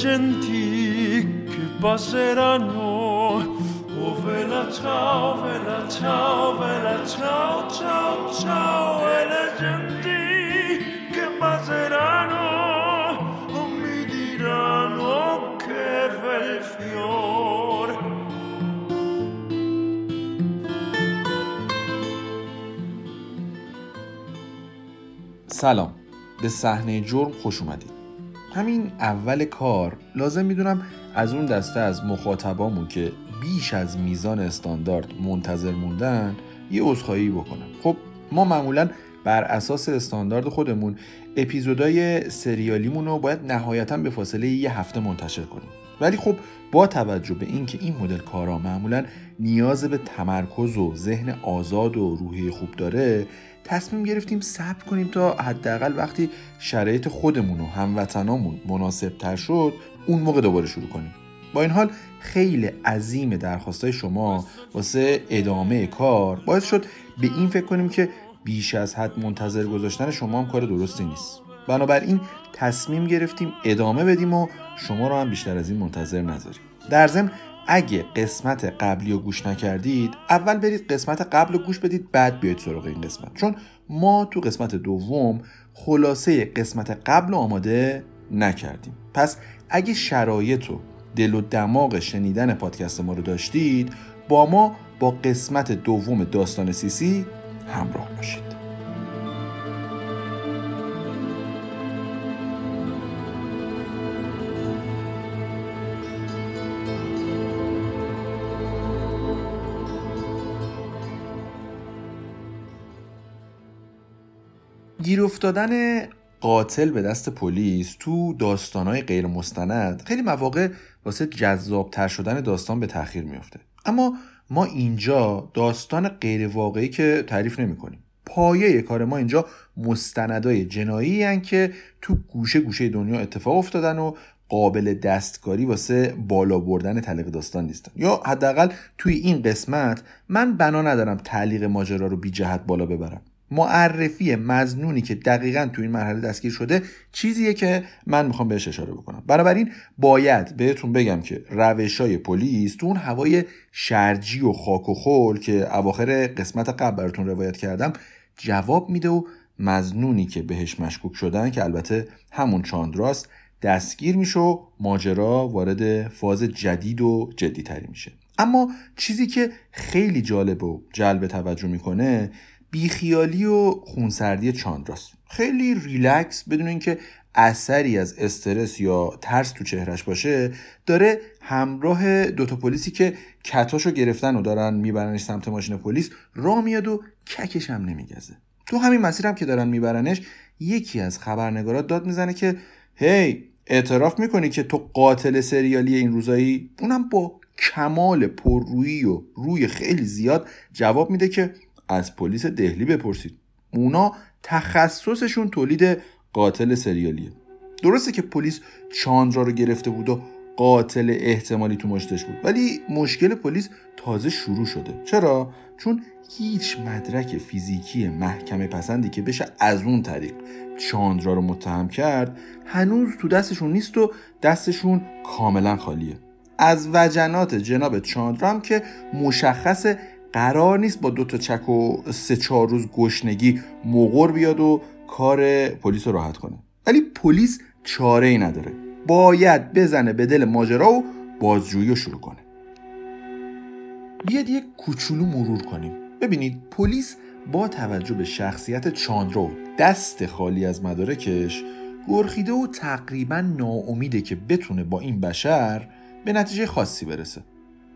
genti che passeranno. Oh vela ciao, vela ciao, vela ciao, ciao, ciao, e le genti che passeranno oh, mi diranno che bel fior. سلام به صحنه جرم خوش اومدید همین اول کار لازم می‌دونم از اون دسته از مخاطبامون که بیش از میزان استاندارد منتظر موندن یه عذرخواهی بکنم. خب ما معمولا بر اساس استاندارد خودمون اپیزودای سریالیمون رو باید نهایتا به فاصله یه هفته منتشر کنیم. ولی خب با توجه به اینکه این مدل کارا معمولا نیاز به تمرکز و ذهن آزاد و روحی خوب داره تصمیم گرفتیم ثبت کنیم تا حداقل وقتی شرایط خودمون و هموطنامون مناسب تر شد اون موقع دوباره شروع کنیم. با این حال خیلی عظیم درخواستای شما واسه ادامه کار باعث شد به این فکر کنیم که بیش از حد منتظر گذاشتن شما هم کار درستی نیست. بنابراین تصمیم گرفتیم ادامه بدیم و شما رو هم بیشتر از این منتظر نذاریم. در ضمن اگه قسمت قبلی رو گوش نکردید اول برید قسمت قبل رو گوش بدید بعد بیاید سراغ این قسمت. چون ما تو قسمت دوم خلاصه قسمت قبل آماده نکردیم. پس اگه شرایط و دل و دماغ شنیدن پادکست ما رو داشتید با ما با قسمت دوم داستان سیسی همراه باشید. گیر افتادن قاتل به دست پلیس تو داستانهای غیر مستند خیلی مواقع واسه جذابتر شدن داستان به تاخیر میفته اما ما اینجا داستان غیر واقعی که تعریف نمی کنیم پایه کار ما اینجا مستندای جنایی هن که تو گوشه گوشه دنیا اتفاق افتادن و قابل دستکاری واسه بالا بردن تعلیق داستان نیستن. یا حداقل توی این قسمت من بنا ندارم تعلیق ماجرا رو بی جهت بالا ببرم. معرفی مزنونی که دقیقا تو این مرحله دستگیر شده چیزیه که من می‌خوام بهش اشاره بکنم. بنابراین باید بهتون بگم که روش های پلیس تو اون هوای شرجی و خاک و خول که اواخر قسمت قبل براتون روایت کردم جواب میده و مزنونی که بهش مشکوک شدن که البته همون چاندراست دستگیر میشه و ماجرا وارد فاز جدید و جدی تری میشه. اما چیزی که خیلی جالب و جلب توجه می‌کنه بیخیالی و خونسردی چاندراست. خیلی ریلکس بدون اینکه اثری از استرس یا ترس تو چهرش باشه داره همراه دوتا پلیسی که کتاشو گرفتن و دارن میبرنش سمت ماشین پلیس را میاد و ککش هم نمیگزه. تو همین مسیرم که دارن میبرنش یکی از خبرنگارات داد می‌زنه که هی اعتراف می‌کنی که تو قاتل سریالی این روزایی؟ اونم با کمال پررویی و روی خیلی زیاد جواب میده که از پلیس دهلی بپرسید. اونا تخصصشون تولید قاتل سریالیه. درسته که پلیس چاندرا رو گرفته بود و قاتل احتمالی تو مشتش بود ولی مشکل پلیس تازه شروع شده. چرا؟ چون هیچ مدرک فیزیکی محکمه پسندی که بشه از اون طریق چاندرا رو متهم کرد هنوز تو دستشون نیست و دستشون کاملا خالیه. از وجنات جناب چاندرا هم که مشخص قرار نیست با دو تا چک و سه چهار روز گشنگی مغور بیاد و کار پلیس رو راحت کنه. ولی پلیس چاره ای نداره. باید بزنه به دل ماجرا و بازجویی رو شروع کنه. بیاد یک کوچولو مرور کنیم. ببینید پلیس با توجه به شخصیت چاندرا و دست خالی از مدارکش گرخیده و تقریبا ناامیده که بتونه با این بشر به نتیجه خاصی برسه.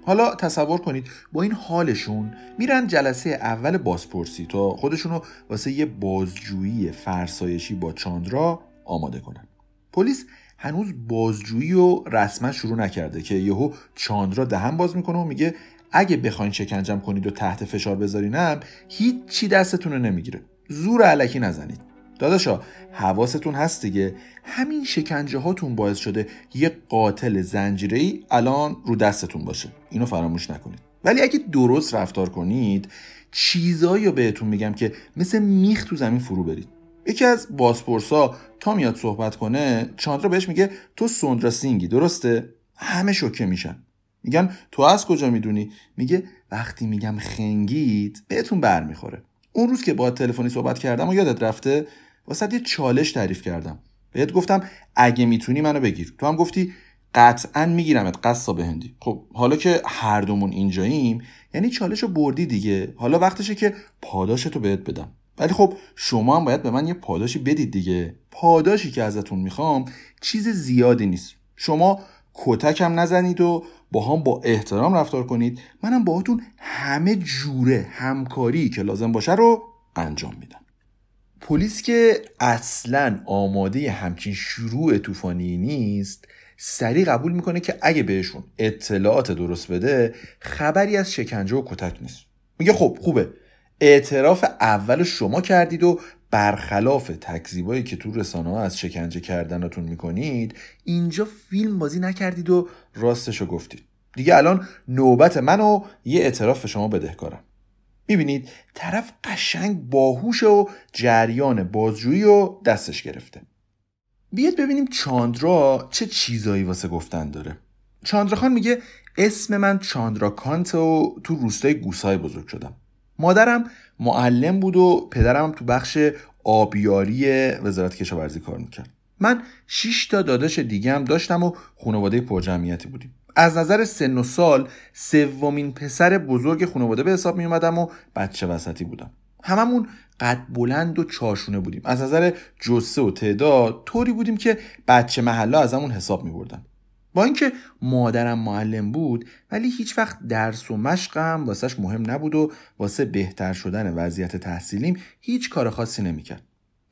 حالا تصور کنید با این حالشون میرن جلسه اول بازپرسی تا خودشونو واسه یه بازجویی فرسایشی با چاندرا آماده کنن. پلیس هنوز بازجویی و رسما شروع نکرده که یهو چاندرا دهن باز می‌کنه و میگه اگه بخواین شکنجم کنید و تحت فشار بذارینم هیچی دستتون رو نمی‌گیره. زور علکی نزنید. داداشا حواستون هست دیگه. همین شکنجه هاتون باعث شده یه قاتل زنجیره ای الان رو دستتون باشه. اینو فراموش نکنید. ولی اگه درست رفتار کنید چیزایی رو بهتون میگم که مثل میخ تو زمین فرو برید. یکی از بازپرسا تا میاد صحبت کنه چاندرا بهش میگه تو سوندرا سینگی درسته؟ همه شوکه میشن. میگن تو از کجا می‌دونی؟ میگه وقتی میگم خنگید بهتون برمیخوره. اون روز که با تلفنی صحبت کردم و یادت رفته واسه یه چالش تعریف کردم. بهت گفتم اگه می‌تونی منو بگیر. تو هم گفتی قطعا میگیرمت قصا هندی. خب حالا که هر دومون اینجاییم یعنی چالش رو بردی دیگه. حالا وقتشه که پاداشتو بهت بدم. ولی خب شما هم باید به من یه پاداشی بدید دیگه. پاداشی که ازتون می‌خوام چیز زیادی نیست. شما کتکم نزنید و با هم با احترام رفتار کنید. منم باهاتون همه جوره همکاری که لازم باشه رو انجام میدم. پلیس که اصلا آماده همچین شروع طوفانی نیست سریع قبول می‌کنه که اگه بهشون اطلاعات درست بده خبری از شکنجه و کتک نیست. میگه خب خوبه. اعتراف اول شما کردید و برخلاف تکذیبایی که تو رسانه ها از شکنجه کردناتون می‌کنید اینجا فیلم بازی نکردید و راستشو گفتید. دیگه الان نوبت من و یه اعتراف شما بدهکارم. می‌بینید طرف قشنگ باهوش و جریان بازجویی و دستش گرفته. بیاد ببینیم چاندرا چه چیزایی واسه گفتن داره. چاندرا خان میگه اسم من چاندرا کانت و تو روستای گوسای بزرگ شدم. مادرم معلم بود و پدرم تو بخش آبیاری وزارت کشاورزی کار می‌کرد. من 6 تا داداش دیگه هم داشتم و خانواده پرجمعیتی بودیم. از نظر سن و سال سومین پسر بزرگ خانواده به حساب می اومدم و بچه وسطی بودم. هممون قد بلند و چاشونه بودیم. از نظر جسه و تعداد طوری بودیم که بچه محله ازمون حساب می بردن. با اینکه مادرم معلم بود ولی هیچ وقت درس و مشقم واسش مهم نبود و واسه بهتر شدن وضعیت تحصیلیم هیچ کار خاصی نمی‌کرد.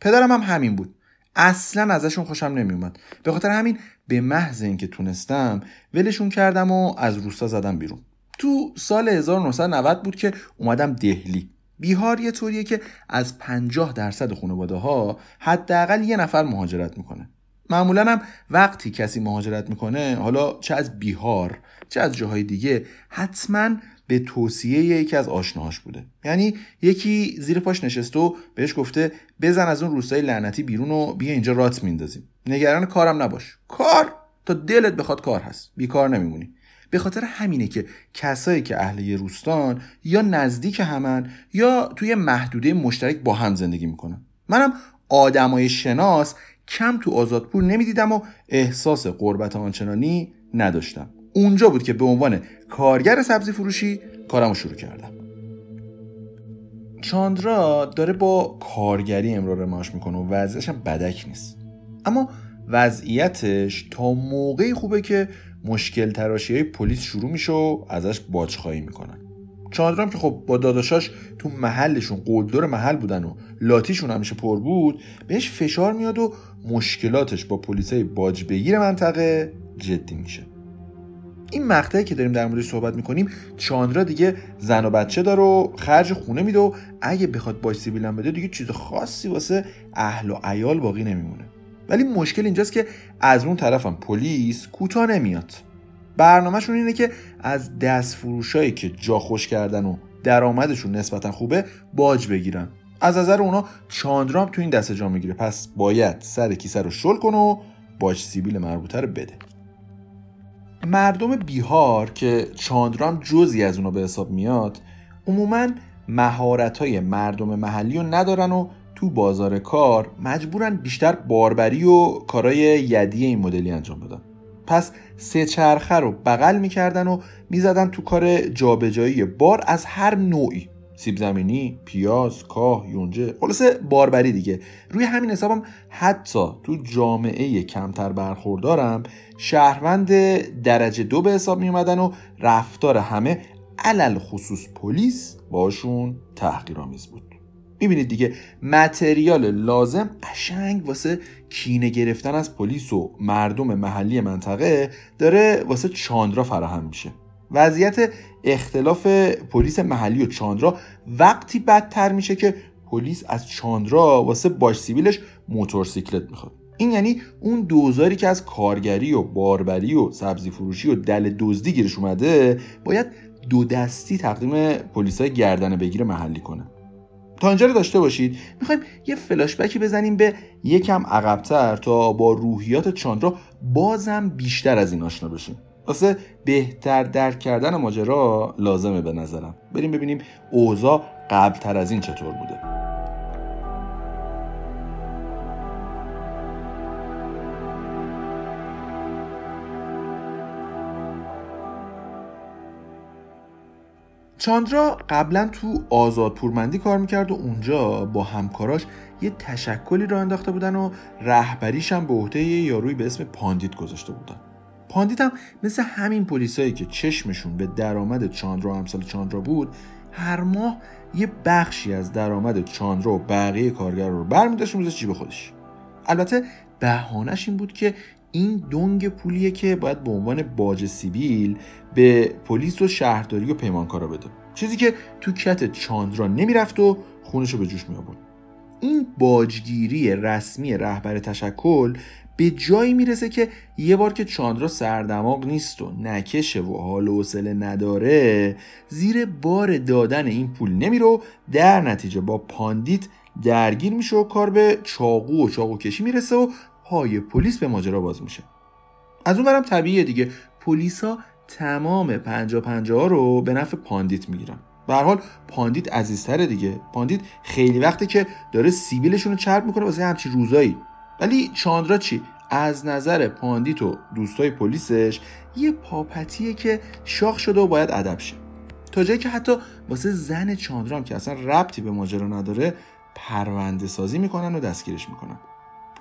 پدرم هم همین بود. اصلا ازشون خوشم نمیومد. به خاطر همین به محض اینکه تونستم ولشون کردم و از روستا زدم بیرون. تو سال 1990 بود که اومدم دهلی. بیهار یه طوریه که از 50 درصد خانواده ها حداقل یه نفر مهاجرت می‌کنه. معمولا هم وقتی کسی مهاجرت می‌کنه حالا چه از بیهار چه از جاهای دیگه حتما به توصیه یکی از آشناهاش بوده. یعنی یکی زیر پاش نشسته و بهش گفته بزن از اون روستای لعنتی بیرون و بیا اینجا رات میندازیم. نگران کارم نباش. کار! تا دلت بخواد کار هست. بیکار نمیمونی. به خاطر همینه که کسایی که اهل یه روستان یا نزدیک همن یا توی محدوده مشترک با هم زندگی می‌کنن. منم آدمای شناس کم تو آزادپور نمی‌دیدم و احساس قربت آنچنانی نداشتم. اونجا بود که به عنوان کارگر سبزی فروشی کارمو شروع کردم. چاندرا داره با کارگری امرار معاش می‌کنه و وضعیتش هم بدک نیست. اما وضعیتش تا موقعی خوبه که مشکل تراشی های پلیس شروع میشه و ازش باجخواهی می‌کنن. چاندرام که خب با داداشاش تو محلشون قلدر محل بودن و لاتیشون همیشه پر بود بهش فشار میاد و مشکلاتش با پلیسای باج بگیر منطقه جدی میشه. این مقطعی که داریم در موردش صحبت می‌کنیم چاندرا دیگه زن و بچه داره و خرج خونه میده و اگه بخواد باش سیبیلم بده دیگه چیز خاصی واسه اهل و عیال باقی نمیمونه. ولی مشکل اینجاست که از اون طرفم پلیس کوتاه نمیاد. برنامهشون اینه که از دست فروشایی که جا خوش کردن و درآمدشون نسبتا خوبه باج بگیرن. از نظر اونا چاندرام تو این دسته جا می‌گیره. پس باید سر کیسه رو شل کنه و باج سیبیل مربوطه رو بده. مردم بیهار که چاندرام جزی از اونا به حساب میاد عموما مهارت های مردم محلی رو ندارن و تو بازار کار مجبورن بیشتر باربری و کارای یدی این مدلی انجام بدن. پس سه چرخه رو بغل می‌کردن و می‌زدن تو کار جابجایی بار از هر نوعی. سیب زمینی، پیاز، کاه، یونجه خلاصه باربری دیگه. روی همین حسابم حتی تو جامعه کمتر برخوردارم شهروند درجه دو به حساب می اومدن و رفتار همه علل خصوص پلیس باشون تحقیرآمیز بود. می‌بینید دیگه متریال لازم قشنگ واسه کینه گرفتن از پلیس و مردم محلی منطقه داره واسه چاندرا فراهم میشه. وضعیت اختلاف پلیس محلی و چاندرا وقتی بدتر میشه که پلیس از چاندرا واسه باش سیبیلش موتورسیکلت می‌خواد. این یعنی اون دوزاری که از کارگری و باربری و سبزی فروشی و دل دزدی گیرش اومده باید دو دستی تقدیم پلیسای گردن بگیر محلی کنه. تا اینجا رو داشته باشید. می‌خوایم یه فلاشبکی بزنیم به یکم عقبتر تا با روحیات چاندرا بازم بیشتر از این آشنا بشیم. واسه بهتر درک کردن ماجرا لازمه به نظرم. بریم ببینیم اوضاع قبلتر از این چطور بوده. چاندرا قبلا تو آزاد پورمندی کار می‌کرد و اونجا با همکاراش یه تشکلی راه انداخته بودن و رهبریش هم به عهده یه یاروی به اسم پاندیت گذاشته بودن. پاندیت هم مثل همین پلیسایی که چشمشون به درآمد چاندرا امثال چاندرا بود هر ماه یه بخشی از درآمد چاندرا و بقیه کارگر رو برمیداشت و جیب خودش. البته بهانش این بود که این دنگ پولیه که باید به عنوان باج سیبیل به پلیس و شهرداری و پیمانکارا بده. چیزی که تو کت چاندرا نمی‌رفت و خونش رو به جوش می آورد این باجگیری رسمی رهبر تشکل به جایی می‌رسه که یه بار که چاندرا سردماغ نیست و نکشه و حال و حوصله نداره زیر بار دادن این پول نمیره و در نتیجه با پاندیت درگیر میشه و کار به چاقو و چاقو کشی می‌رسه و پای پلیس به ماجرا باز میشه. از اون ورم طبیعیه دیگه. پلیسا تمام پنجاه پنجاه ها رو به نفع پاندیت می‌گیرن. به حال پاندیت عزیزتره دیگه. پاندیت خیلی وقته که داره سیبیلشون رو چرب می‌کنه واسه همچی روزایی. ولی چاندرا چی؟ از نظر پاندیت و دوستای پلیسش یه پاپتیه که شاخ شده و باید ادب شه. تا جایی که حتی واسه زن چاندرام که اصلا ربطی به ماجرا نداره پرونده سازی می‌کنن و دستگیرش می‌کنن.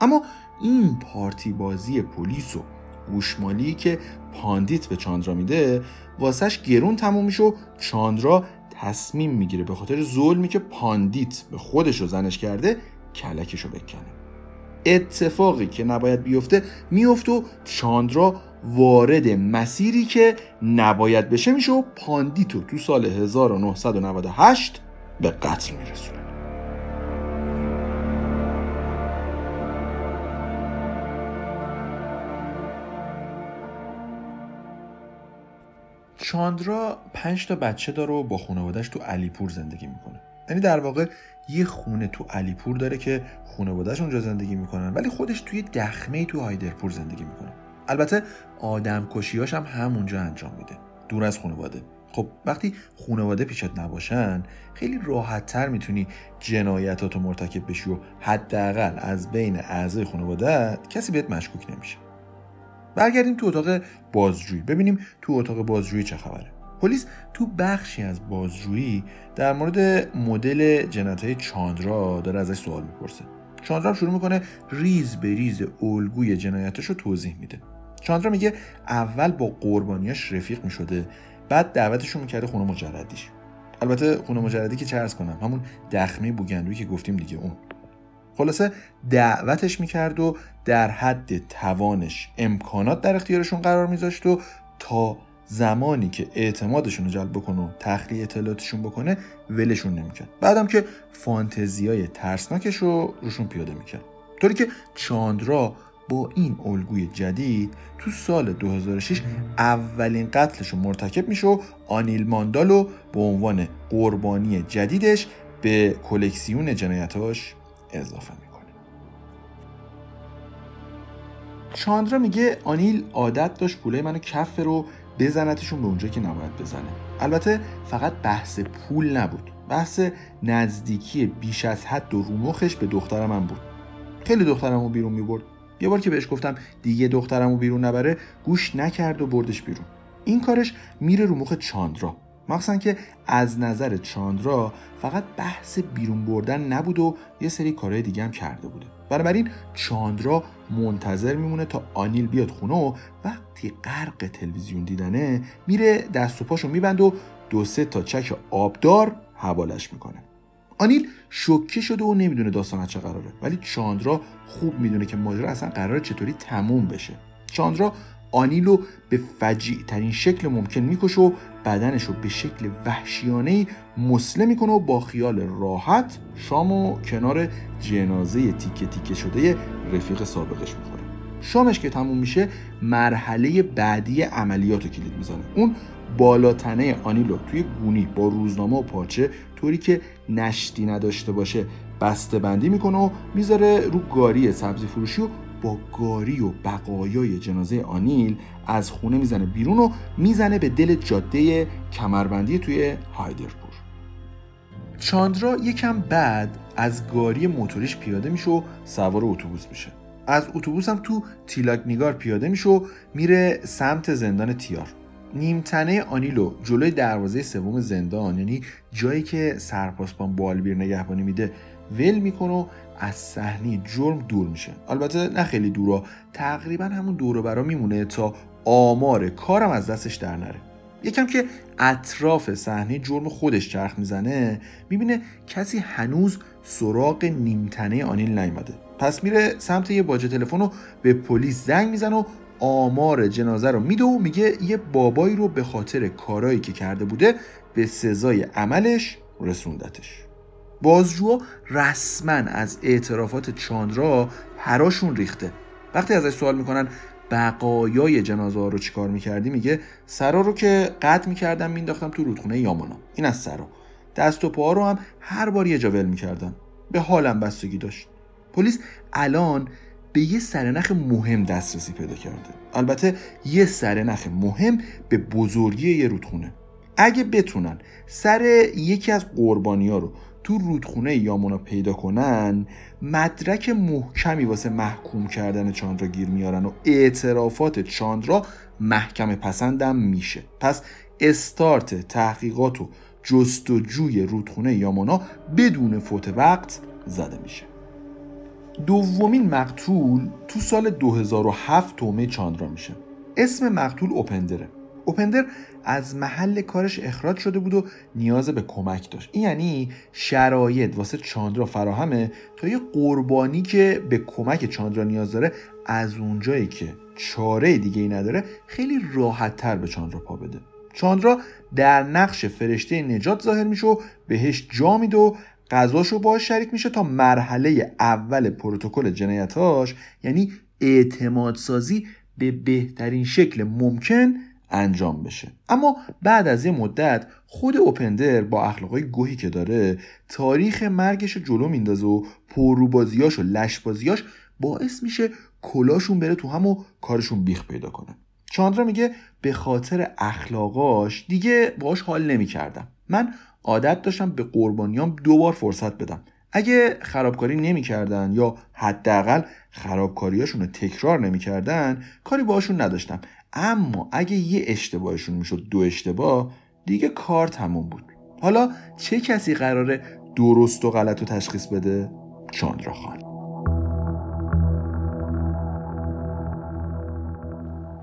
اما این پارتی بازی پلیس و گوشمالی که پاندیت به چاندرا میده واسهش گرون تموم میشه و چاندرا تصمیم می‌گیره به خاطر ظلمی که پاندیت به خودش و زنش کرده کلکشو بکنه. اتفاقی که نباید بیفته میفته و چاندرا وارد مسیری که نباید بشه میشه و پاندیتو تو سال 1998 به قتل میرسونه. چاندرا پنج تا بچه داره و با خانوادهش تو علیپور زندگی می‌کنه. یعنی در واقع یه خونه تو علیپور داره که خانوادهش اونجا زندگی می‌کنن ولی خودش توی دخمه تو هایدرپور زندگی می‌کنه. البته آدم کشیاش هم همونجا انجام میده دور از خانواده. خب وقتی خانواده پیشت نباشن خیلی راحت تر می‌تونی جنایتاتو مرتکب بشی و حداقل از بین اعضای خانواده کسی بهت مشکوک نمیشه. برگردیم تو اتاق بازجویی. ببینیم تو اتاق بازجویی چه خبره. پلیس تو بخشی از بازجویی در مورد مدل جنایت چاندرا داره ازش سوال می‌پرسه. چاندرا شروع می‌کنه ریز به ریز الگوی جنایتش رو توضیح میده. چاندرا میگه اول با قربانیاش رفیق می‌شده بعد دعوتشون می‌کرده خونه مجردیش. البته خونه مجردی که چه کنم همون دخمه بوگندویی که گفتیم دیگه اون. خلاصه دعوتش می‌کرد و در حد توانش امکانات در اختیارشون قرار میذاشت و تا زمانی که اعتمادشون رو جلب بکنه و تخلیه اطلاعاتشون بکنه ولشون نمی‌کرد بعدم که فانتزیای ترسناکش رو روشون پیاده می‌کرد طوری که چاندرا با این الگوی جدید تو سال 2006 اولین قتلش رو مرتکب میشه و آنیل ماندالو به عنوان قربانی جدیدش به کلکسیون جنایتاش اضافه می‌کنه. چاندرا میگه آنیل عادت داشت پوله منو کف رو بزنتشون به اونجا که نباید بزنه. البته فقط بحث پول نبود. بحث نزدیکی بیش از حد و رومخش به دخترم من بود. خیلی دخترمو بیرون می‌برد. یه بار که بهش گفتم دیگه دخترمو بیرون نبره گوش نکرد و بردش بیرون. این کارش میره رو مخ چاندرا. مخصوصا که از نظر چاندرا فقط بحث بیرون بردن نبود و یه سری کارهای دیگه هم کرده بوده. بنابراین چاندرا منتظر میمونه تا آنیل بیاد خونه و وقتی غرق تلویزیون دیدنه میره دست و پاشو میبند و دو سه تا چک آبدار حوالش می‌کنه. آنیل شوکه شده و نمی‌دونه داستان چه قراره ولی چاندرا خوب می‌دونه که ماجرا اصلا قرار چطوری تموم بشه. چاندرا آنیل رو به فجیع ترین شکل ممکن می‌کشه و بدنش رو به شکل وحشیانه مسله می‌کنه و با خیال راحت شام و کنار جنازه تیکه تیکه شده رفیق سابقش می‌خوره. شامش که تموم میشه مرحله بعدی عملیات رو کلید می‌زنه. اون بالاتنه آنیلو توی گونی با روزنامه و پاچه طوری که نشتی نداشته باشه بسته بندی می‌کنه و می‌ذاره رو گاری سبزی فروشی و با گاری و بقایای جنازه آنیل از خونه می‌زنه بیرون و می‌زنه به دل جاده کمربندی توی هایدرپور. چاندرا یکم بعد از گاری موتوریش پیاده میشه و سوار اتوبوس میشه. از اتوبوس هم تو تیلاک پیاده میشه و میره سمت زندان تیار. نیمتنه آنیلو جلوی دروازه سوم زندان یعنی جایی که سرپاسبان بالبیر نگهبانی میده ول می‌کنه و از صحنه جرم دور میشه. البته نه خیلی دورا تقریبا همون دور برا میمونه تا آمار کارم از دستش در نره. یکم که اطراف صحنه جرم خودش چرخ می‌زنه می‌بینه کسی هنوز سراغ نیمتنه آنیل نیومده پس میره سمت یه باجه تلفن و به پلیس زنگ می‌زنه و آمار جنازه رو میده و میگه یه بابایی رو به خاطر کارایی که کرده بوده به سزای عملش رسوندتش. بازجوها رسما از اعترافات چاندرا پراشون ریخته. وقتی ازش سوال می‌کنن بقایای جنازه ها رو چیکار می‌کردی میگه سرا رو که قطع می‌کردم مینداختم تو رودخونه یامانا. این از سرا. دست و پا رو هم هر بار یه جا ول می‌کردم به حالم بستگی داشت. پلیس الان به یه سرنخ مهم دسترسی پیدا کرده. البته یه سرنخ مهم به بزرگی یه رودخونه. اگه بتونن سر یکی از قربانی ها رو تو رودخونه یامونا پیدا کنن مدرک محکمی واسه محکوم کردن چاندرا گیر میارن و اعترافات چاندرا محکم پسندم میشه. پس استارت تحقیقات و جستجوی رودخونه یامونا بدون فوت وقت زده میشه. دومین مقتول تو سال 2007 تومه چاندرا میشه. اسم مقتول اوپندره اوپندر از محل کارش اخراج شده بود و نیاز به کمک داشت. این یعنی شرایط واسه چاندرا فراهمه تا یه قربانی که به کمک چاندرا نیاز داره از اونجایی که چاره دیگه ای نداره خیلی راحت تر به چاندرا پا بده. چاندرا در نقش فرشته نجات ظاهر میشه و بهش جا میده و غذاشو باش شریک میشه تا مرحله اول پروتکل جنایتاش یعنی اعتماد سازی به بهترین شکل ممکن انجام بشه. اما بعد از یه مدت خود اوپندر با اخلاقای گوهی که داره تاریخ مرگش جلو میندازه و پرروبازیاش و لشبازیاش باعث میشه کلاشون بره تو هم و کارشون بیخ پیدا کنه. چاندرا میگه به خاطر اخلاقاش دیگه باش حال نمی‌کردم. من عادت داشتم به قربانیام دوبار فرصت بدم. اگه خرابکاری نمی‌کردن یا حداقل خرابکاریاشون رو تکرار نمی‌کردن کاری باشون نداشتم. اما اگه یه اشتباهشون می‌شد دو اشتباه دیگه کار تموم بود. حالا چه کسی قراره درست و غلط رو تشخیص بده؟ چاندرا خان.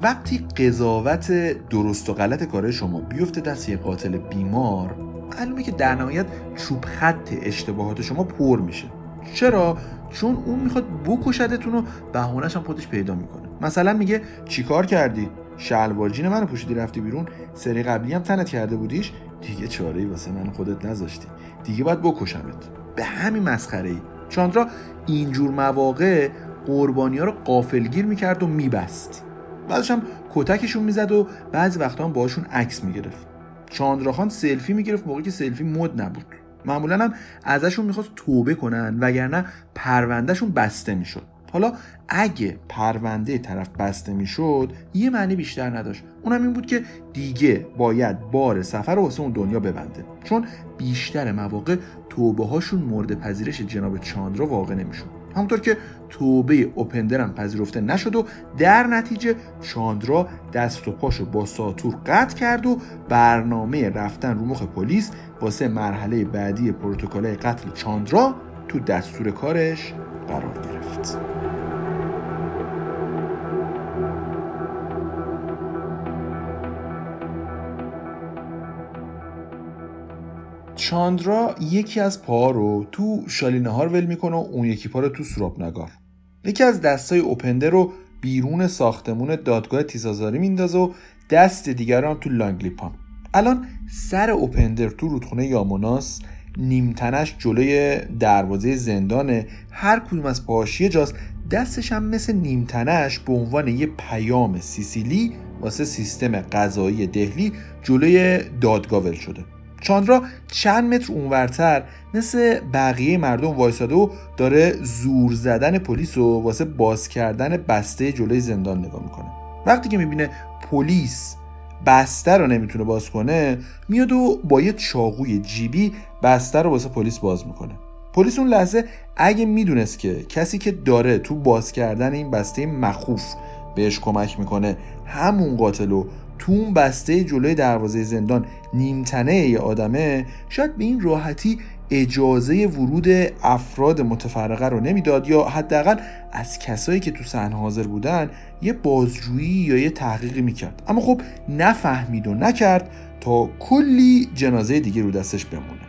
وقتی قضاوت درست و غلط کار شما بیفته دست یه قاتل بیمار معلومه که در نهایت چوب خط اشتباهات شما پر میشه. چرا؟ چون اون می‌خواد بکشدتون و بهونش هم خودش پیدا می‌کنه. مثلا میگه چیکار کردی؟ شلوار جین منو پوشیدی رفتی بیرون؟ سری قبلی هم تنت کرده بودیش؟ دیگه چاره ای واسه من خودت نذاشتی. دیگه باید بکشمت. به همین مسخره ای چاندرا اینجور مواقع قربانی ها رو قافلگیر می‌کرد و میبست. بعدش هم کتکشون می‌زد و بعضی وقتا هم باشون عکس می‌گرفت. چاندراخان سلفی می‌گرفت موقعی که سلفی مد نبود. معمولا هم ازشون می‌خواست توبه کنن وگرنه پروندهشون بسته می‌شد. حالا اگه پرونده طرف بسته می‌شد یه معنی بیشتر نداشت. اونم این بود که دیگه باید بار سفر واسه اون دنیا ببنده. چون بیشتر مواقع توبه هاشون مورد پذیرش جناب چاندرا واقع نمی‌شد. همونطور که توبه اوپندر هم پذیرفته نشد و در نتیجه چاندرا دست و پاشو با ساتور قطع کرد و برنامه رفتن رو مخ پلیس واسه مرحله بعدی پروتکل قتل چاندرا تو دستور کارش قرار گرفت. چاندرا یکی از پاها رو تو شالینه ها ول می‌کنه و اون یکی پا رو تو سراب نگار یکی از دستای اوپندر رو بیرون ساختمون دادگاه تیزازاری میندازه و دست دیگر هم تو لانگلیپان. الان سر اوپندر تو رودخونه یاموناس نیمتنش جلوی دروازه زندانه. هر کدوم از پاهاش جاست. دستش هم مثل نیمتنش به عنوان یه پیام سیسیلی واسه سیستم قضایی دهلی جلوی دادگاه ول شده. چاندرا چند متر اونورتر مثل بقیه مردم وایساده و داره زور زدن پلیس و واسه باز کردن بسته جلوی زندان نگاه می‌کنه. وقتی که می‌بینه پلیس بسته رو نمی‌تونه باز کنه میاد و با یه چاقوی جیبی بسته رو واسه پلیس باز می‌کنه. پلیس اون لحظه اگه می‌دونست که کسی که داره تو باز کردن این بسته مخوف بهش کمک می‌کنه همون قاتل و تو اون بسته جلوی دروازه زندان نیمتنه یه آدمه. شاید به این راحتی اجازه ورود افراد متفرقه رو نمی‌داد یا حداقل از کسایی که تو صحنه حاضر بودن یه بازجویی یا یه تحقیقی می‌کرد. اما خب نفهمید و نکرد تا کلی جنازه دیگه رو دستش بمونه.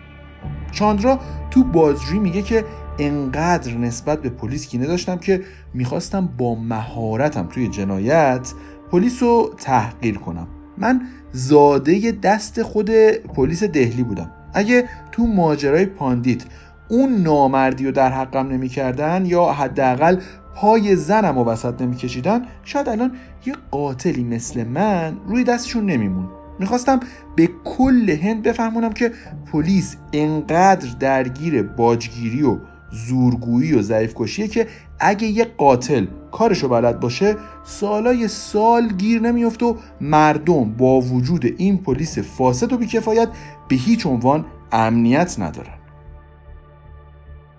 چاندرا تو بازجویی میگه که انقدر نسبت به پلیس کینه داشتم که می‌خواستم با مهارتم توی جنایت پلیس رو تحقیر کنم. من زاده دست خود پلیس دهلی بودم. اگه تو ماجرای پاندیت اون نامردی رو در حقم نمی‌کردن یا حداقل پای زنم و وسط نمیکشیدن شاید الان یه قاتلی مثل من روی دستشون نمیموند. می‌خواستم به کل هند بفهمونم که پلیس انقدر درگیر باجگیری و زورگویی و ضعیف کشیه که اگه یه قاتل کارشو بلد باشه سالای سال گیر نمیفت و مردم با وجود این پلیس فاسد و بیکفایت به هیچ عنوان امنیت ندارن.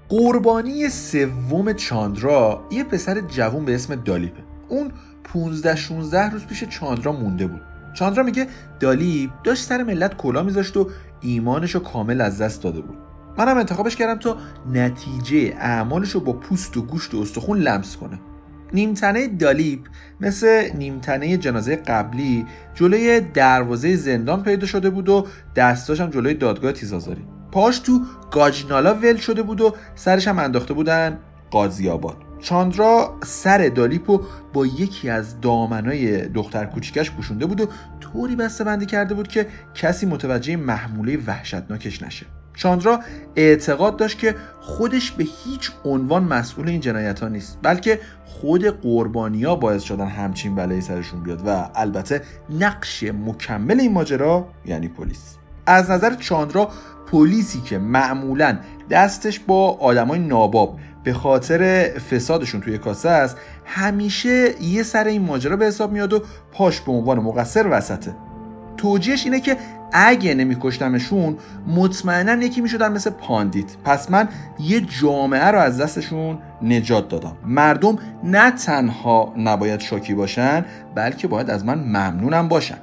قربانی سوم چاندرا یه پسر جوون به اسم دالیپه. اون 15 16 روز پیش چاندرا مونده بود. چاندرا میگه دالیپ داشت سر ملت کلا میذاشت و ایمانش کامل از دست داده بود. منم انتخابش کردم تا نتیجه اعمالش رو با پوست و گوشت و استخون لمس کنه. نیمتنه دالیپ مثل نیمتنه جنازه قبلی جلوی دروازه زندان پیدا شده بود و دستاش هم جلوی دادگاه تیزازاری پاش تو گاجنالا ول شده بود و سرش هم انداخته بودن قاضی آباد چاندرا سر دالیپو با یکی از دامنای دختر کوچیکش پوشونده بود و طوری بسته بندی کرده بود که کسی متوجه محموله وحشتناکش نشه. چاندرا اعتقاد داشت که خودش به هیچ عنوان مسئول این جنایت ها نیست بلکه خود قربانیا باعث شدن همچین بلایی سرشون بیاد و البته نقش مکمل این ماجرا یعنی پلیس. از نظر چاندرا پلیسی که معمولا دستش با آدمای ناباب به خاطر فسادشون توی کاسه است همیشه یه سر این ماجرا به حساب میاد و پاش به عنوان مقصر وسطه. توجیهش اینه که اگه نمیکشتمشون مطمئنا یکی می‌شدن مثل پاندیت. پس من یه جامعه رو از دستشون نجات دادم. مردم نه تنها نباید شاکی باشن بلکه باید از من ممنونم باشن.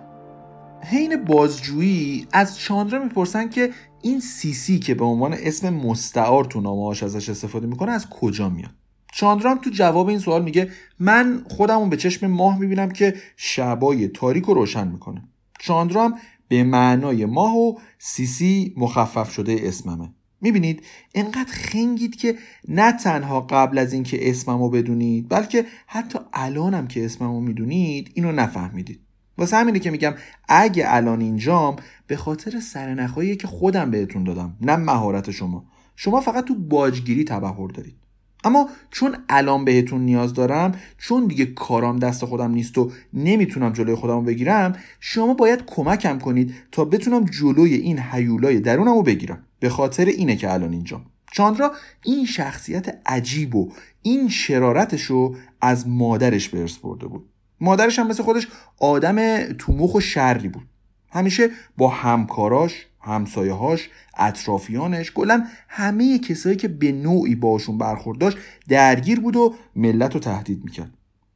حین بازجویی از چاندرا می‌پرسن که این سیسی که به عنوان اسم مستعار تو نامه ازش استفاده می‌کنه از کجا میاد؟ چاندرام تو جواب این سوال میگه من خودمون به چشم ماه می‌بینم که شبای تاریک رو روشن می‌کنه. چاندرام به معنای ماه و سیسی مخفف شده اسممه. می‌بینید؟ انقدر خنگید که نه تنها قبل از اینکه اسممو بدونید بلکه حتی الانم که اسممو می‌دونید اینو نفهمیدید. واسه همینه که میگم اگه الان اینجام به خاطر سرنخهایی که خودم بهتون دادم نه مهارت شما. شما فقط تو باجگیری تبهر دارید. اما چون الان بهتون نیاز دارم چون دیگه کارام دست خودم نیست و نمی‌تونم جلوی خودم بگیرم شما باید کمکم کنید تا بتونم جلوی این حیولای درونم رو بگیرم. به خاطر اینه که الان اینجام چاندرا این شخصیت عجیب و این شرارتش رو از مادرش به ارث برده بود. مادرش هم مثل خودش آدم تومخ و شری بود. همیشه با همکاراش همسایه‌هاش اطرافیانش کلا همه کسایی که به نوعی باشون برخورد داشت درگیر بود و ملت رو تهدید می‌کرد.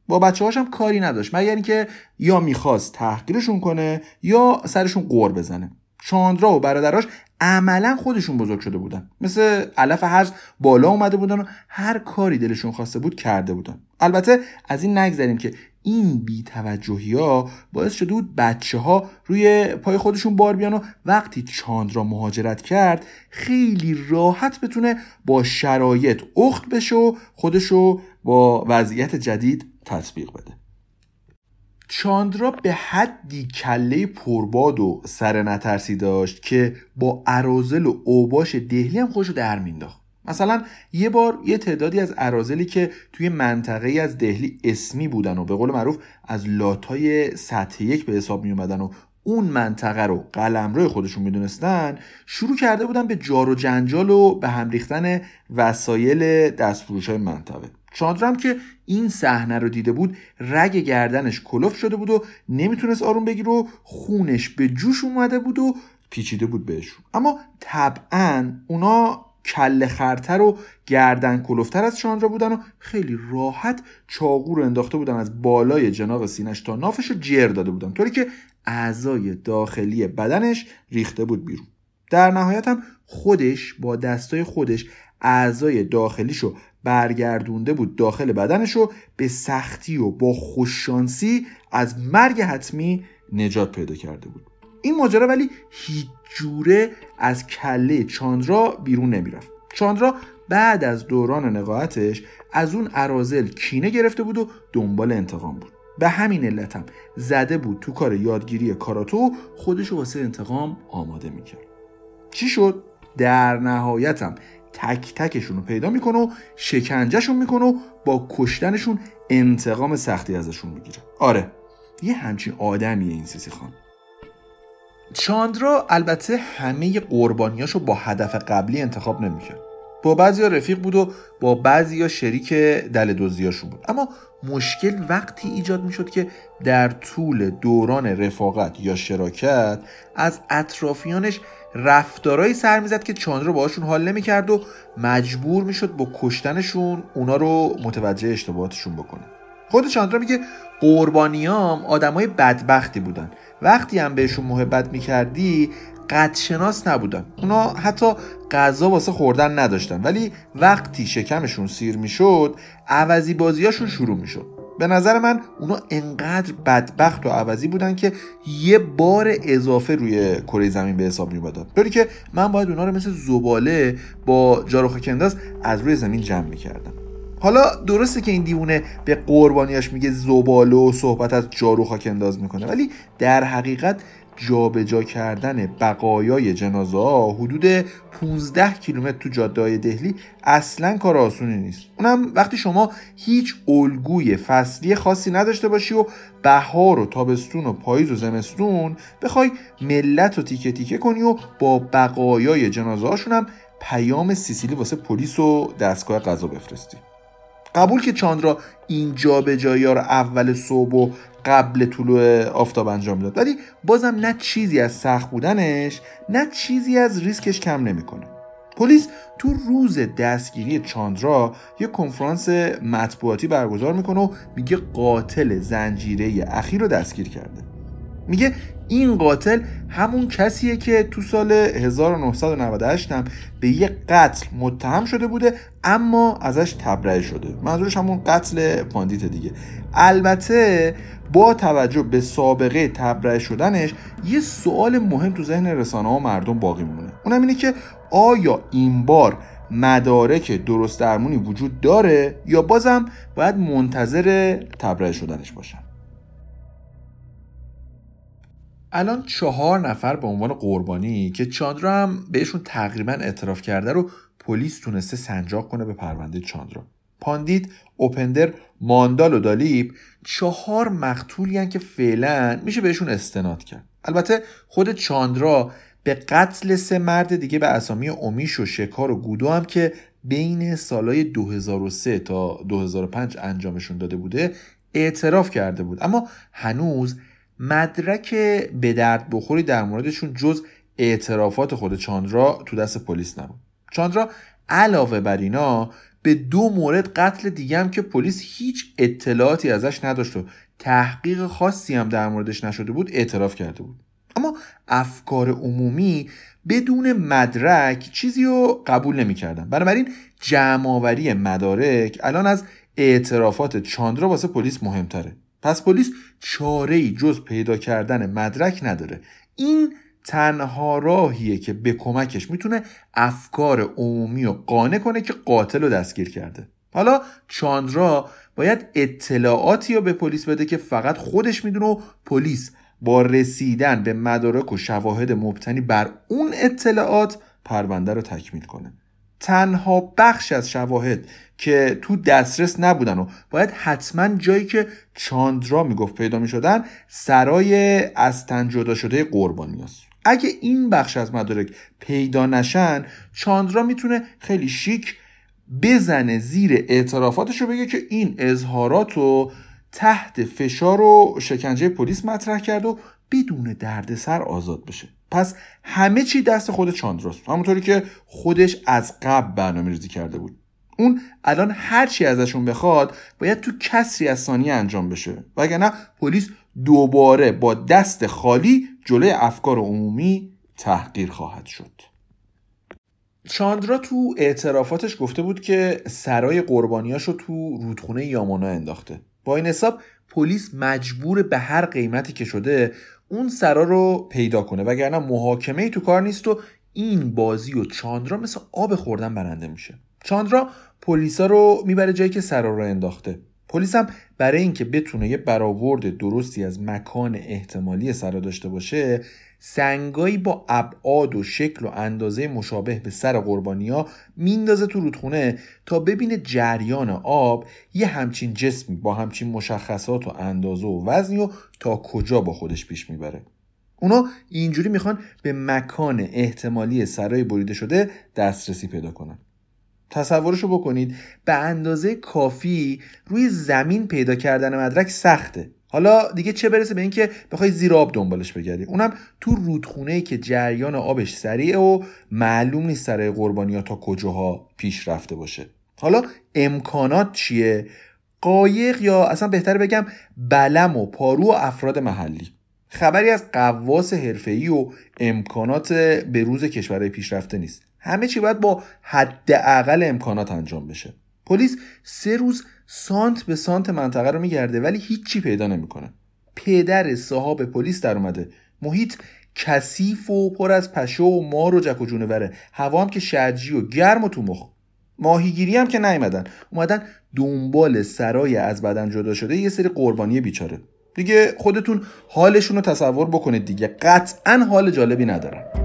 با بچه هم کاری نداشت مگر اینکه یا می‌خواست تحقیرشون کنه یا سرشون قور بزنه. چاندرا و برادراش عملا خودشون بزرگ شده بودن. مثل علف هرز بالا اومده بودن و هر کاری دلشون خواسته بود کرده بودن. البته از این نگذریم که این بیتوجهی ها باعث شده بود بچه ها روی پای خودشون بار بیان و وقتی چاند را مهاجرت کرد خیلی راحت بتونه با شرایط اخت بشه و خودشو با وضعیت جدید تطبیق بده. چاندرا به حدی کله پرباد و سر نترسی داشت که با عرازل و اوباش دهلی هم خوشو در مینداخت مثلا یه بار یه تعدادی از عرازلی که توی منطقه از دهلی اسمی بودن و به قول معروف از لاتای سطح یک به حساب می اومدن و اون منطقه رو قلمرو خودشون می‌دونستن شروع کرده بودن به جار و جنجال و به هم ریختن وسایل دستفروش های منطقه. چاندرم که این صحنه رو دیده بود رگ گردنش کلوف شده بود و نمی‌تونست آروم بگیره و خونش به جوش اومده بود و پیچیده بود بهشون. اما طبعا اونا کله خرتر و گردن کلوفتر از چاندرا بودن و خیلی راحت چاقو رو انداخته بودن از بالای جناق سینش تا نافش رو جر داده بودن طوری که اعضای داخلی بدنش ریخته بود بیرون. در نهایت هم خودش با دستای خودش اعضای داخلیشو برگردونده بود داخل بدنشو به سختی و با خوششانسی از مرگ حتمی نجات پیدا کرده بود. این ماجرا ولی هیچ جوره از کله چاندرا بیرون نمی‌رفت. چاندرا بعد از دوران نقاهتش از اون ارازل کینه گرفته بود و دنبال انتقام بود. به همین علتم زده بود تو کار یادگیری کاراتو خودشو واسه انتقام آماده می‌کرد. چی شد؟ در نهایتم تک تکشون رو پیدا می‌کنه و شکنجهشون می‌کنه و با کشتنشون انتقام سختی ازشون می‌گیره. آره یه همچین آدمیه این سیسی خان. چاندرا البته همه قربانیاشو با هدف قبلی انتخاب نمی‌کرد. با بعضیا رفیق بود و با بعضیا شریک دل دوزیاشون بود. اما مشکل وقتی ایجاد می‌شد که در طول دوران رفاقت یا شراکت از اطرافیانش رفتارایی سر می‌زد که چاندرا باهاشون حال نمی‌کرد و مجبور می‌شد با کشتنشون اونا رو متوجه اشتباهاتشون بکنه. خود چاندرا میگه قربانیام آدمای بدبختی بودن. وقتی هم بهشون محبت می‌کردی قدشناس نبودن. اونا حتی غذا واسه خوردن نداشتن. ولی وقتی شکمشون سیر می‌شد عوضی بازیاشون شروع می‌شد. به نظر من اونا انقدر بدبخت و عوضی بودن که یه بار اضافه روی کره زمین به حساب میبادن طوری که من باید اونا رو مثل زباله با جارو خاکنداز از روی زمین جمع می‌کردم. حالا درسته که این دیوونه به قربانیاش میگه زباله و صحبت از جارو خاک انداز می‌کنه ولی در حقیقت جابجا جا کردن بقایای جنازه ها حدود 15 کیلومتر تو جاده دهلی اصلا کار آسونی نیست. اونم وقتی شما هیچ الگوی فصلی خاصی نداشته باشی و بهار و تابستون و پاییز و زمستون بخوای ملت رو تیکه تیکه کنی و با بقایای جنازه هاشون هم پیام سیسیلی واسه پلیس و دستگاه قضا بفرستی. قبول که چاندرا این جابجایی ها رو اول صبح و قبل طلوع آفتاب انجام داد ولی بازم نه چیزی از سخت بودنش نه چیزی از ریسکش کم نمی‌کنه. پلیس تو روز دستگیری چاندرا یه کنفرانس مطبوعاتی برگزار می‌کنه و میگه قاتل زنجیره اخیر رو دستگیر کرده. میگه این قاتل همون کسیه که تو سال 1998 هم به یه قتل متهم شده بوده اما ازش تبرئه شده. منظورش همون قتل پاندیت دیگه. البته با توجه به سابقه تبرئه شدنش یه سوال مهم تو ذهن رسانه ها مردم باقی میمونه. اونم اینه که آیا این بار مدارک درست درمونی وجود داره یا بازم باید منتظر تبرئه شدنش باشن؟ الان چهار نفر به عنوان قربانی که چاندرا هم بهشون تقریبا اعتراف کرده رو پلیس تونسته سنجاق کنه به پرونده چاندرا. پاندیت اوپندر ماندال و دالیب چهار مقتولی که فعلا میشه بهشون استناد کرد. البته خود چاندرا به قتل سه مرد دیگه به اسامی امیش و شکار و گودو هم که بین سالهای 2003 تا 2005 انجامشون داده بوده اعتراف کرده بود. اما هنوز مدرک به درد بخوری در موردشون جز اعترافات خود چاندرا تو دست پلیس نبود. چاندرا علاوه بر اینا به دو مورد قتل دیگه هم که پلیس هیچ اطلاعاتی ازش نداشت و تحقیق خاصی هم در موردش نشده بود اعتراف کرده بود. اما افکار عمومی بدون مدرک چیزی رو قبول نمی‌کردن. بنابراین جمعآوری مدارک الان از اعترافات چاندرا واسه پلیس مهمتره. پس پلیس چاره ای جز پیدا کردن مدرک نداره. این تنها راهیه که به کمکش می‌تونه افکار عمومی رو قانع کنه که قاتل رو دستگیر کرده. حالا چاندرا باید اطلاعاتی رو به پلیس بده که فقط خودش می‌دونه و پلیس با رسیدن به مدارک و شواهد مبتنی بر اون اطلاعات پرونده رو تکمیل کنه. تنها بخش از شواهد که تو دسترس نبودن و باید حتما جایی که چاندرا می‌گفت پیدا می‌شدن سرای از تن جدا شده قربانی است. اگه این بخش از مدارک پیدا نشن چاندرا می‌تونه خیلی شیک بزنه زیر اعترافاتش رو بگه که این اظهارات رو تحت فشار و شکنجه پلیس مطرح کرد و بدون دردسر آزاد بشه پس همه چی دست خود چاندراست. همونطوری که خودش از قبل برنامه ریزی کرده بود. اون الان هر چی ازشون بخواد باید تو کسری از ثانیه انجام بشه. وگرنه پلیس دوباره با دست خالی جلوی افکار عمومی تحقیر خواهد شد. چاندرا تو اعترافاتش گفته بود که سرای قربانیاشو تو رودخونه یامانا انداخته. با این حساب پلیس مجبور به هر قیمتی که شده اون سرا رو پیدا کنه وگرنه محاکمه ای تو کار نیست و این بازی و چاندرا مثل آب خوردن برنده میشه. چاندرا پلیسا رو می‌بره جایی که سرا رو انداخته. پلیس هم برای اینکه بتونه یه برآورد درستی از مکان احتمالی سرا داشته باشه سنگایی با ابعاد و شکل و اندازه مشابه به سر قربانیا میندازه تو رودخونه تا ببینه جریان آب یه همچین جسمی با همچین مشخصات و اندازه و وزنی و تا کجا با خودش پیش می‌بره. اونا اینجوری می‌خوان به مکان احتمالی سرای بریده شده دسترسی پیدا کنن. تصورشو بکنید به اندازه کافی روی زمین پیدا کردن مدرک سخته. حالا دیگه چه برسه به اینکه بخوای زیر آب دنبالش بگردی. اونم تو رودخونه که جریان آبش سریعه و معلوم نیست سرای قربانی ها تا کجاها پیش رفته باشه. حالا امکانات چیه؟ قایق یا اصلا بهتر بگم بلم و پارو و افراد محلی. خبری از قواس حرفه‌ای و امکانات به روز کشورهای پیشرفته نیست. همه چی باید با حداقل امکانات انجام بشه. پلیس سه روز سانت به سانت منطقه رو میگرده ولی هیچی پیدا نمی‌کنه. پدر صاحب پلیس در اومده. محیط کثیف و پر از پشو و مار و جک و جونوره. هوا هم که شرجی و گرم و تو مخ. ماهیگیری هم که نیومدن. اومدن دنبال سرای از بدن جدا شده یه سری قربانی بیچاره. دیگه خودتون حالشون رو تصور بکنید دیگه. قطعا حال جالبی ندارن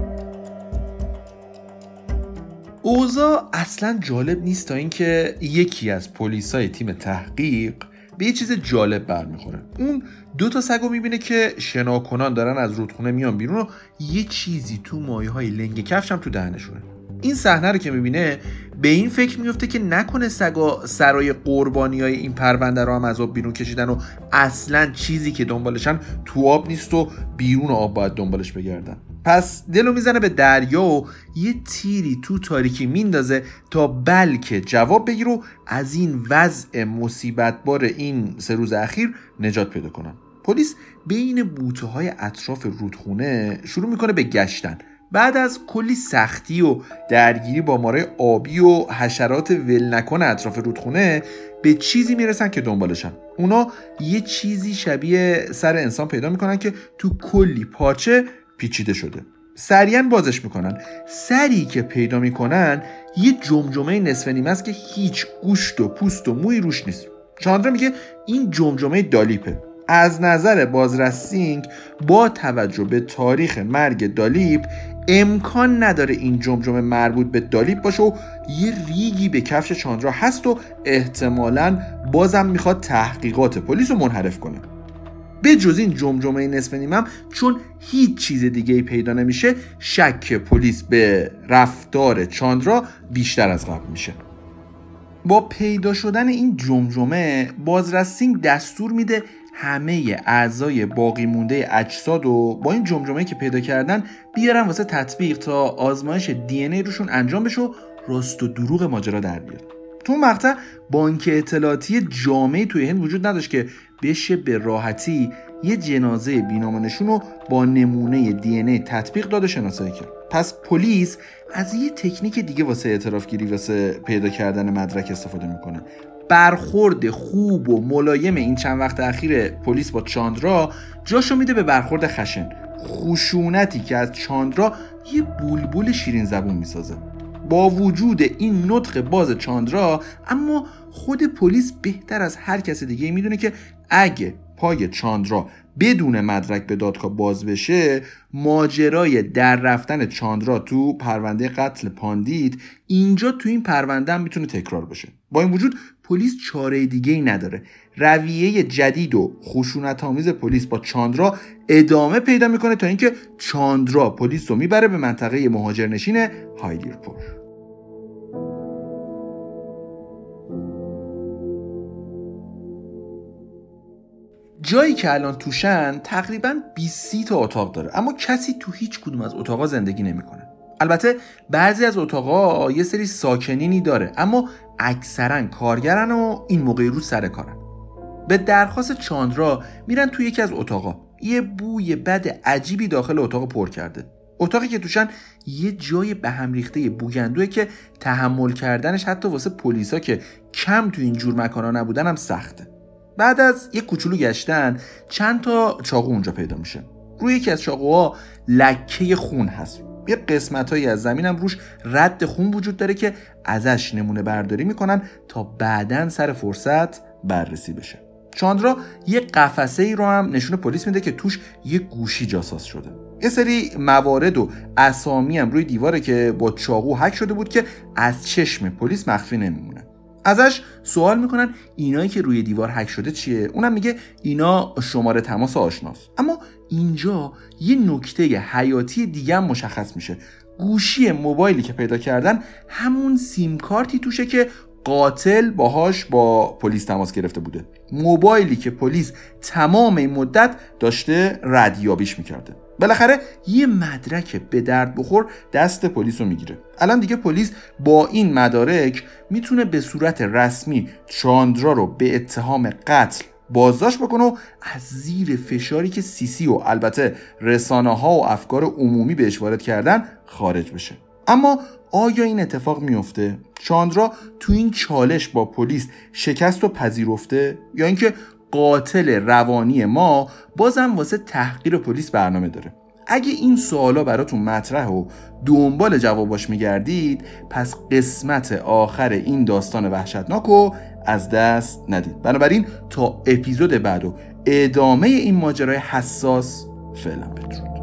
اوضاع اصلا جالب نیست تا اینکه یکی از پلیسای تیم تحقیق به یه چیز جالب برمیخوره. اون دو تا سگو می‌بینه که شناکنان دارن از رودخونه میان بیرون و یه چیزی تو مایه های لنگ کفش هم تو دهنشونه. این صحنه رو که می‌بینه به این فکر میفته که نکنه سگا سرای قربانی های این پرونده رو هم از آب بیرون کشیدن و اصلا چیزی که دنبالشن تو آب نیست و بیرون آب باید دنبالش بگردن. پس دلو می‌زنه به دریا و یه تیری تو تاریکی میندازه تا بلکه جواب بگیر و از این وضع مصیبت بار این سه روز اخیر نجات پیدا کنن. پلیس بین بوته های اطراف رودخونه شروع می‌کنه به گشتن. بعد از کلی سختی و درگیری با مارای آبی و حشرات ول نکن اطراف رودخونه به چیزی می‌رسن که دنبالشن. اونا یه چیزی شبیه سر انسان پیدا می‌کنن که تو کلی پارچه پیچیده شده. سریعا بازش می‌کنن. سری که پیدا می‌کنن یه جمجمه نصف نیمه است که هیچ گوشت و پوست و موی روش نیست. چاندرا میگه این جمجمه دالیپه. از نظر بازرسینگ با توجه به تاریخ مرگ دالیپ امکان نداره این جمجمه مربوط به دالیپ باشه و یه ریگی به کفش چاندرا هست و احتمالا بازم می‌خواد تحقیقات پلیس رو منحرف کنه. به جز این جمجمه نصف نیمم چون هیچ چیز دیگه ای پیدا نمیشه شک پلیس به رفتار چاندرا بیشتر از قبل میشه. با پیدا شدن این جمجمه بازرسینگ دستور میده همه اعضای باقی مونده اجساد و با این جمجمه که پیدا کردن بیارن واسه تطبیق تا آزمایش دی ای روشون انجام بشه و راست و دروغ ماجرا در بیاد. تو مقطع بانک اطلاعاتی جامعه توی هند وجود نداشت که بشه به راحتی یه جنازه بینامنشون رو با نمونه دی ای تطبیق داده شناسایی کرد. پس پلیس از یه تکنیک دیگه واسه اعتراف گیری واسه پیدا کردن مدرک استفاده می‌کنه. برخورد خوب و ملایم این چند وقت اخیر پلیس با چاندرا جاشو میده به برخورد خشن. خشونتی که از چاندرا یه بولبول شیرین زبون می‌سازه. با وجود این نطق باز چاندرا اما خود پلیس بهتر از هر کس دیگه می‌دونه که اگه پای چاندرا بدون مدرک به دادگاه باز بشه ماجرای در رفتن چاندرا تو پرونده قتل پاندیت اینجا تو این پرونده هم می‌تونه تکرار بشه. با این وجود پلیس چاره دیگه ای نداره. رویه جدید و خشونت آمیز پلیس با چاندرا ادامه پیدا می‌کنه تا اینکه چاندرا پلیس رو می‌بره به منطقه مهاجرنشین هایدیرپور جایی که الان توشن تقریبا 20 تا اتاق داره. اما کسی تو هیچ کدوم از اتاقا زندگی نمی‌کنه. البته بعضی از اتاقا یه سری ساکنینی داره اما اکثرا کارگرن و این موقع روز سر کارن. به درخواست چاندرا میرن توی یکی از اتاقا. یه بوی بد عجیبی داخل اتاق پر کرده. اتاقی که توشن یه جای به هم ریخته بوگندوه که تحمل کردنش حتی واسه پلیسا که کم تو این جور مکانا نبودن هم سخته. بعد از یه کوچولو گشتن چند تا چاقو اونجا پیدا میشه. روی یکی از چاقوها لکه خون هست. یه قسمت هایی از زمین هم روش رد خون وجود داره که ازش نمونه برداری می‌کنن تا بعدا سر فرصت بررسی بشه. چاندرا یه قفسه ای رو هم نشون پلیس میده که توش یه گوشی جاساز شده. یه سری موارد و اسامی هم روی دیواره که با چاقو حک شده بود که از چشم پلیس مخفی نمیمونه. ازش سوال می‌کنن اینایی که روی دیوار حک شده چیه؟ اونم میگه اینا شماره تماس آشناست. اما اینجا یه نکته حیاتی دیگه هم مشخص میشه. گوشی موبایلی که پیدا کردن همون سیم کارتی توشه که قاتل باهاش با پلیس تماس گرفته بوده. موبایلی که پلیس تمام این مدت داشته ردیابیش می‌کرده. بالاخره یه مدرک به درد بخور دست پلیس رو می‌گیره. الان دیگه پلیس با این مدارک می‌تونه به صورت رسمی چاندرا رو به اتهام قتل بازداشت بکنه و از زیر فشاری که سیسی و البته رسانه ها و افکار عمومی بهش وارد کردن خارج بشه. اما آیا این اتفاق میفته؟ چاندرا تو این چالش با پلیس شکست و پذیرفته؟ یا اینکه قاتل روانی ما بازم واسه تحقیر پلیس برنامه داره. اگه این سوالا براتون مطرح و دنبال جواباش میگردید پس قسمت آخر این داستان وحشتناک رو از دست ندید. بنابراین تا اپیزود بعد و ادامه این ماجرای حساس فعلا بدرود.